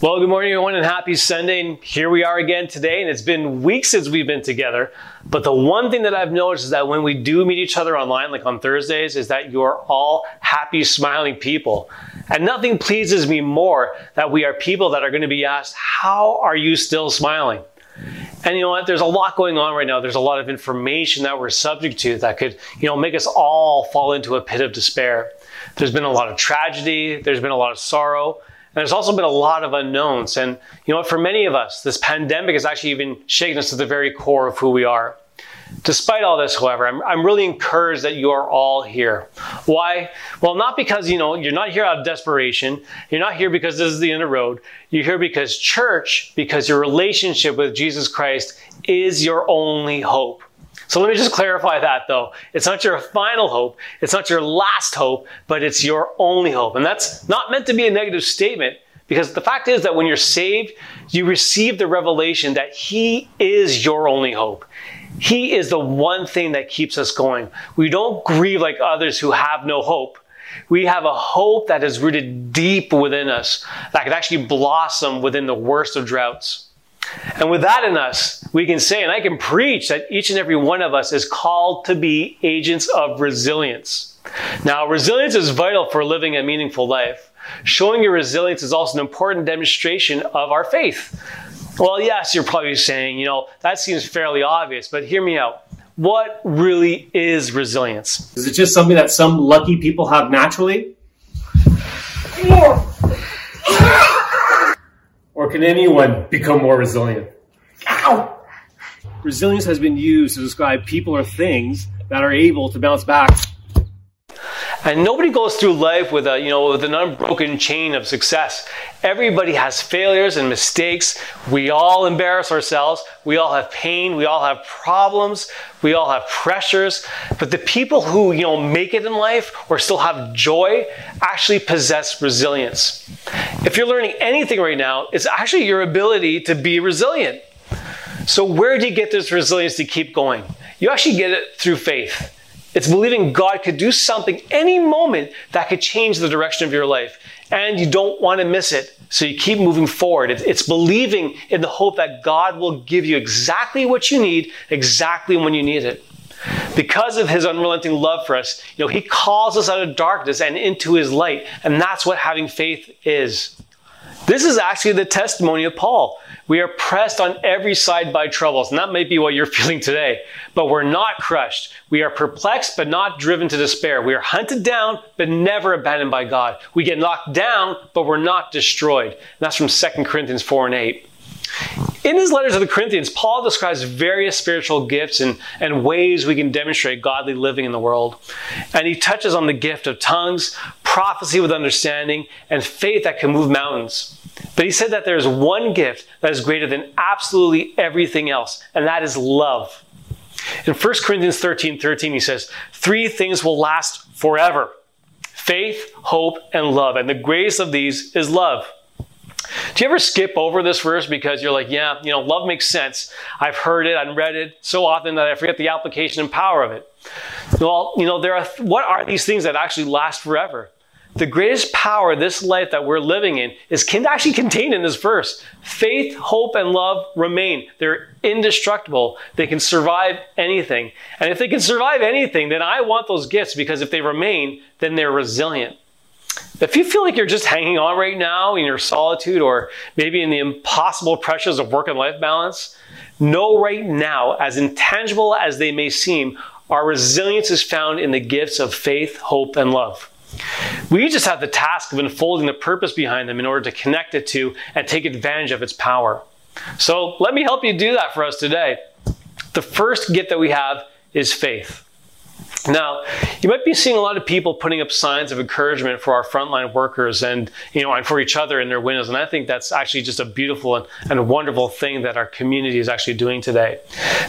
Well, good morning, everyone, and happy Sunday. And here we are again today, and it's been weeks since we've been together. But the one thing that I've noticed is that when we do meet each other online, like on Thursdays, is that you're all happy, smiling people. And nothing pleases me more that we are people that are going to be asked, How are you still smiling? And you know what? There's a lot going on right now. There's a lot of information that we're subject to that could, you know, make us all fall into a pit of despair. There's been a lot of tragedy. There's been a lot of sorrow. And there's also been a lot of unknowns. And you know? For many of us, this pandemic has actually even shaken us to the very core of who we are. Despite all this, however, I'm, I'm really encouraged that you are all here. Why? Well, not because, you know, you're not here out of desperation. You're not here because this is the end of the road. You're here because church, because your relationship with Jesus Christ is your only hope. So let me just clarify that though. It's not your final hope. It's not your last hope, but it's your only hope. And that's not meant to be a negative statement because the fact is that when you're saved, you receive the revelation that He is your only hope. He is the one thing that keeps us going. We don't grieve like others who have no hope. We have a hope that is rooted deep within us, that can actually blossom within the worst of droughts. And with that in us, we can say, and I can preach that each and every one of us is called to be agents of resilience. Now, resilience is vital for living a meaningful life. Showing your resilience is also an important demonstration of our faith. Well, yes, you're probably saying, you know, that seems fairly obvious, but hear me out. What really is resilience? Is it just something that some lucky people have naturally? Or can anyone become more resilient? Ow! Resilience has been used to describe people or things that are able to bounce back and nobody goes through life with a, you know, with an unbroken chain of success. Everybody has failures and mistakes. We all embarrass ourselves. We all have pain. We all have problems. We all have pressures. But the people who, you know, make it in life or still have joy actually possess resilience. If you're learning anything right now, it's actually your ability to be resilient. So where do you get this resilience to keep going? You actually get it through faith. It's believing God could do something any moment that could change the direction of your life. And you don't want to miss it. So you keep moving forward. It's believing in the hope that God will give you exactly what you need, exactly when you need it. Because of his unrelenting love for us, you know, he calls us out of darkness and into his light. And that's what having faith is. This is actually the testimony of Paul. We are pressed on every side by troubles, and that may be what you're feeling today. But we're not crushed. We are perplexed, but not driven to despair. We are hunted down, but never abandoned by God. We get knocked down, but we're not destroyed. And that's from 2 Corinthians 4 and 8. In his letter to the Corinthians, Paul describes various spiritual gifts and, and ways we can demonstrate godly living in the world. And he touches on the gift of tongues, prophecy with understanding, and faith that can move mountains. But he said that there is one gift that is greater than absolutely everything else, and that is love. In 1 Corinthians 13 13, he says, Three things will last forever faith, hope, and love. And the greatest of these is love. Do you ever skip over this verse because you're like, yeah, you know, love makes sense. I've heard it, I've read it so often that I forget the application and power of it. Well, you know, there are what are these things that actually last forever? The greatest power this life that we're living in is can actually contained in this verse. Faith, hope, and love remain. They're indestructible. They can survive anything. And if they can survive anything, then I want those gifts because if they remain, then they're resilient. If you feel like you're just hanging on right now in your solitude or maybe in the impossible pressures of work and life balance, know right now, as intangible as they may seem, our resilience is found in the gifts of faith, hope, and love. We just have the task of unfolding the purpose behind them in order to connect it to and take advantage of its power. So let me help you do that for us today. The first gift that we have is faith. Now, you might be seeing a lot of people putting up signs of encouragement for our frontline workers and, you know, and for each other in their windows. And I think that's actually just a beautiful and, and a wonderful thing that our community is actually doing today.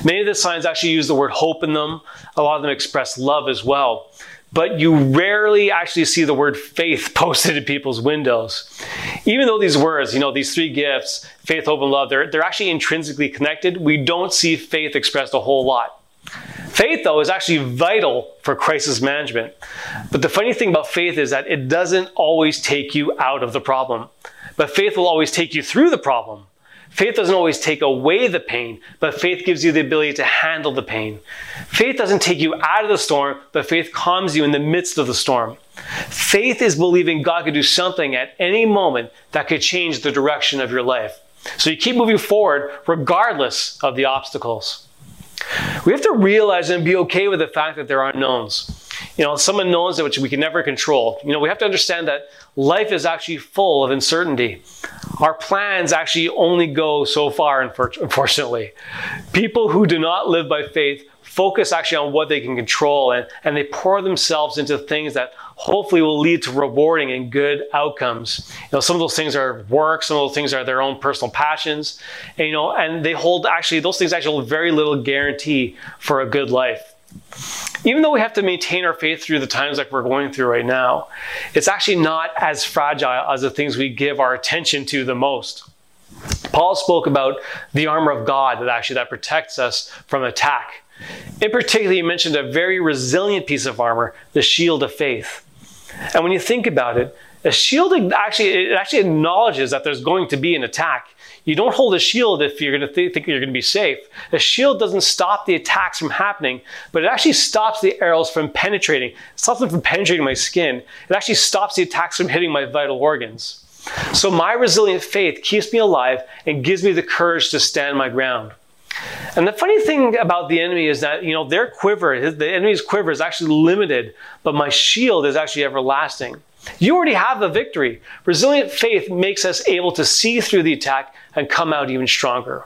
Many of the signs actually use the word hope in them. A lot of them express love as well but you rarely actually see the word faith posted in people's windows. Even though these words, you know, these three gifts, faith, hope, and love, they're, they're actually intrinsically connected, we don't see faith expressed a whole lot. Faith, though, is actually vital for crisis management. But the funny thing about faith is that it doesn't always take you out of the problem. but faith will always take you through the problem. Faith doesn't always take away the pain, but faith gives you the ability to handle the pain. Faith doesn't take you out of the storm, but faith calms you in the midst of the storm. Faith is believing God could do something at any moment that could change the direction of your life. So you keep moving forward regardless of the obstacles. We have to realize and be okay with the fact that there are unknowns. You know, some unknowns which we can never control. You know, we have to understand that life is actually full of uncertainty. Our plans actually only go so far, unfortunately. People who do not live by faith focus actually on what they can control and, and they pour themselves into things that hopefully will lead to rewarding and good outcomes. You know, some of those things are work, some of those things are their own personal passions, and, you know, and they hold actually those things actually hold very little guarantee for a good life. Even though we have to maintain our faith through the times like we're going through right now, it's actually not as fragile as the things we give our attention to the most. Paul spoke about the armor of God that actually that protects us from attack. In particular, he mentioned a very resilient piece of armor, the shield of faith. And when you think about it, a shield actually it actually acknowledges that there's going to be an attack. You don't hold a shield if you're going to th- think you're going to be safe. A shield doesn't stop the attacks from happening, but it actually stops the arrows from penetrating. It stops them from penetrating my skin. It actually stops the attacks from hitting my vital organs. So my resilient faith keeps me alive and gives me the courage to stand my ground. And the funny thing about the enemy is that, you know, their quiver, the enemy's quiver is actually limited, but my shield is actually everlasting. You already have the victory. Resilient faith makes us able to see through the attack and come out even stronger.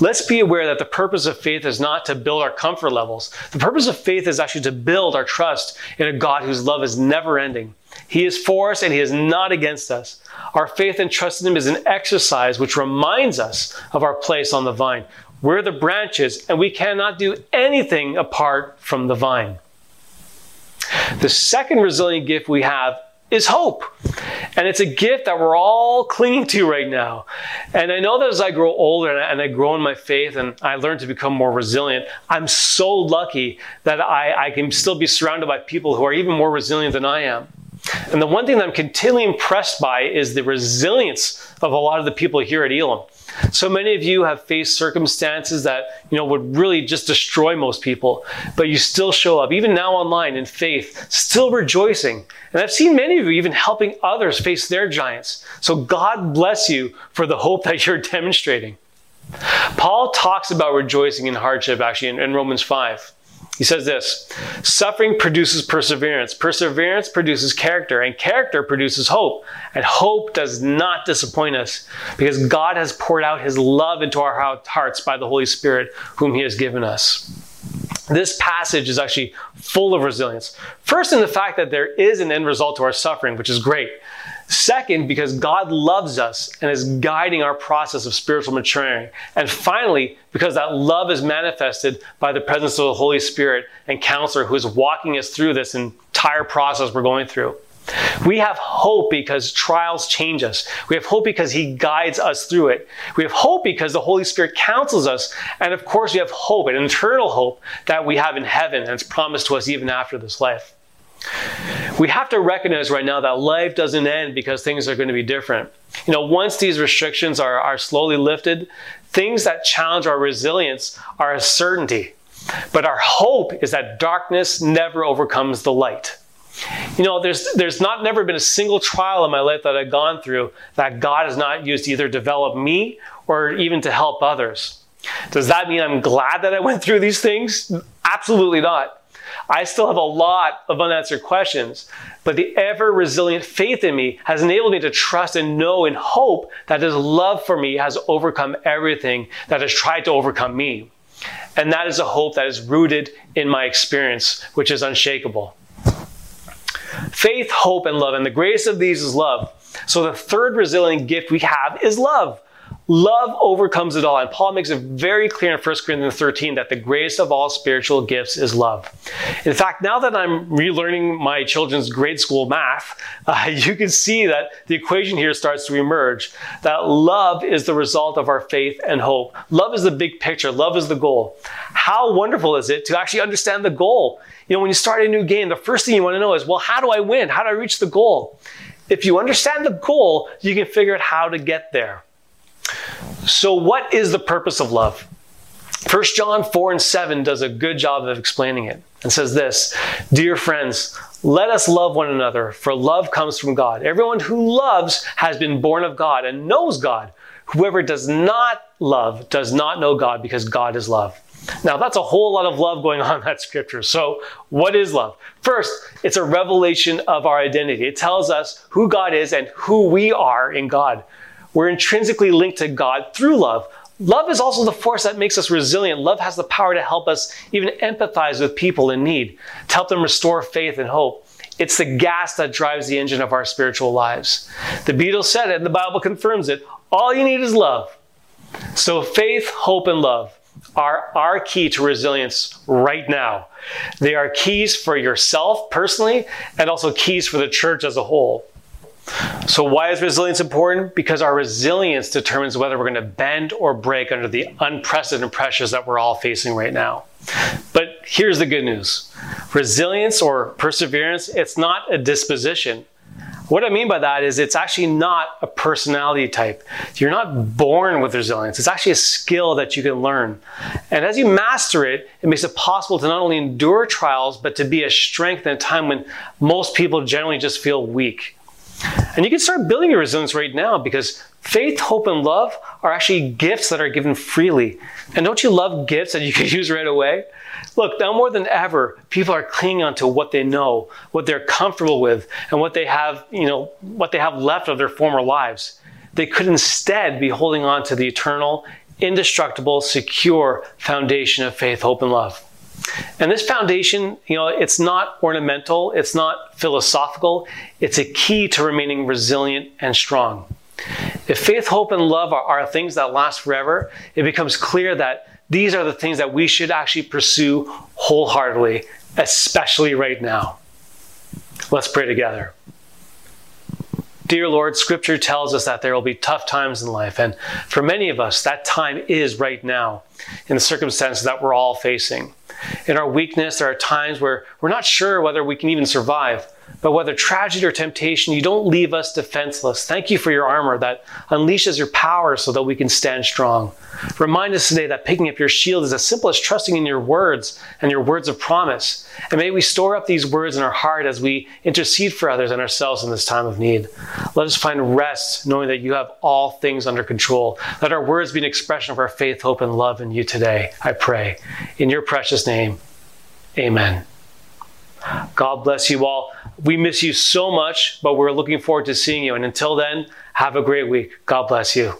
Let's be aware that the purpose of faith is not to build our comfort levels. The purpose of faith is actually to build our trust in a God whose love is never ending. He is for us and He is not against us. Our faith and trust in Him is an exercise which reminds us of our place on the vine. We're the branches, and we cannot do anything apart from the vine. The second resilient gift we have is hope. And it's a gift that we're all clinging to right now. And I know that as I grow older and I, and I grow in my faith and I learn to become more resilient, I'm so lucky that I, I can still be surrounded by people who are even more resilient than I am. And the one thing that I'm continually impressed by is the resilience of a lot of the people here at Elam. So many of you have faced circumstances that, you know, would really just destroy most people, but you still show up, even now online in faith, still rejoicing. And I've seen many of you even helping others face their giants. So God bless you for the hope that you're demonstrating. Paul talks about rejoicing in hardship actually in, in Romans 5. He says this Suffering produces perseverance, perseverance produces character, and character produces hope. And hope does not disappoint us because God has poured out his love into our hearts by the Holy Spirit, whom he has given us. This passage is actually full of resilience. First, in the fact that there is an end result to our suffering, which is great. Second, because God loves us and is guiding our process of spiritual maturing. And finally, because that love is manifested by the presence of the Holy Spirit and counselor who is walking us through this entire process we're going through. We have hope because trials change us. We have hope because He guides us through it. We have hope because the Holy Spirit counsels us. And of course, we have hope, an eternal hope that we have in heaven and it's promised to us even after this life. We have to recognize right now that life doesn't end because things are going to be different. You know, once these restrictions are, are slowly lifted, things that challenge our resilience are a certainty. But our hope is that darkness never overcomes the light. You know, there's there's not never been a single trial in my life that I've gone through that God has not used to either develop me or even to help others. Does that mean I'm glad that I went through these things? Absolutely not. I still have a lot of unanswered questions, but the ever resilient faith in me has enabled me to trust and know and hope that His love for me has overcome everything that has tried to overcome me. And that is a hope that is rooted in my experience, which is unshakable. Faith, hope, and love. And the greatest of these is love. So the third resilient gift we have is love. Love overcomes it all. And Paul makes it very clear in 1 Corinthians 13 that the greatest of all spiritual gifts is love. In fact, now that I'm relearning my children's grade school math, uh, you can see that the equation here starts to emerge that love is the result of our faith and hope. Love is the big picture, love is the goal. How wonderful is it to actually understand the goal? You know, when you start a new game, the first thing you want to know is, well, how do I win? How do I reach the goal? if you understand the goal, you can figure out how to get there. So, what is the purpose of love? 1 John 4 and 7 does a good job of explaining it and says this Dear friends, let us love one another, for love comes from God. Everyone who loves has been born of God and knows God. Whoever does not love does not know God because God is love. Now, that's a whole lot of love going on in that scripture. So, what is love? First, it's a revelation of our identity. It tells us who God is and who we are in God. We're intrinsically linked to God through love. Love is also the force that makes us resilient. Love has the power to help us even empathize with people in need, to help them restore faith and hope. It's the gas that drives the engine of our spiritual lives. The Beatles said it, and the Bible confirms it. All you need is love. So, faith, hope, and love are our key to resilience right now. They are keys for yourself personally and also keys for the church as a whole. So, why is resilience important? Because our resilience determines whether we're going to bend or break under the unprecedented pressures that we're all facing right now. But here's the good news resilience or perseverance, it's not a disposition. What I mean by that is it's actually not a personality type. You're not born with resilience. It's actually a skill that you can learn. And as you master it, it makes it possible to not only endure trials, but to be a strength in a time when most people generally just feel weak. And you can start building your resilience right now because faith, hope, and love are actually gifts that are given freely. And don't you love gifts that you can use right away? Look, now more than ever, people are clinging onto what they know, what they're comfortable with, and what they have, you know, what they have left of their former lives. They could instead be holding on to the eternal, indestructible, secure foundation of faith, hope, and love. And this foundation, you know, it's not ornamental, it's not philosophical, it's a key to remaining resilient and strong. If faith, hope, and love are, are things that last forever, it becomes clear that these are the things that we should actually pursue wholeheartedly, especially right now. Let's pray together. Dear Lord, Scripture tells us that there will be tough times in life, and for many of us, that time is right now in the circumstances that we're all facing. In our weakness, there are times where we're not sure whether we can even survive. But whether tragedy or temptation, you don't leave us defenseless. Thank you for your armor that unleashes your power so that we can stand strong. Remind us today that picking up your shield is as simple as trusting in your words and your words of promise. And may we store up these words in our heart as we intercede for others and ourselves in this time of need. Let us find rest knowing that you have all things under control. Let our words be an expression of our faith, hope, and love in you today, I pray. In your precious name, amen. God bless you all. We miss you so much, but we're looking forward to seeing you. And until then, have a great week. God bless you.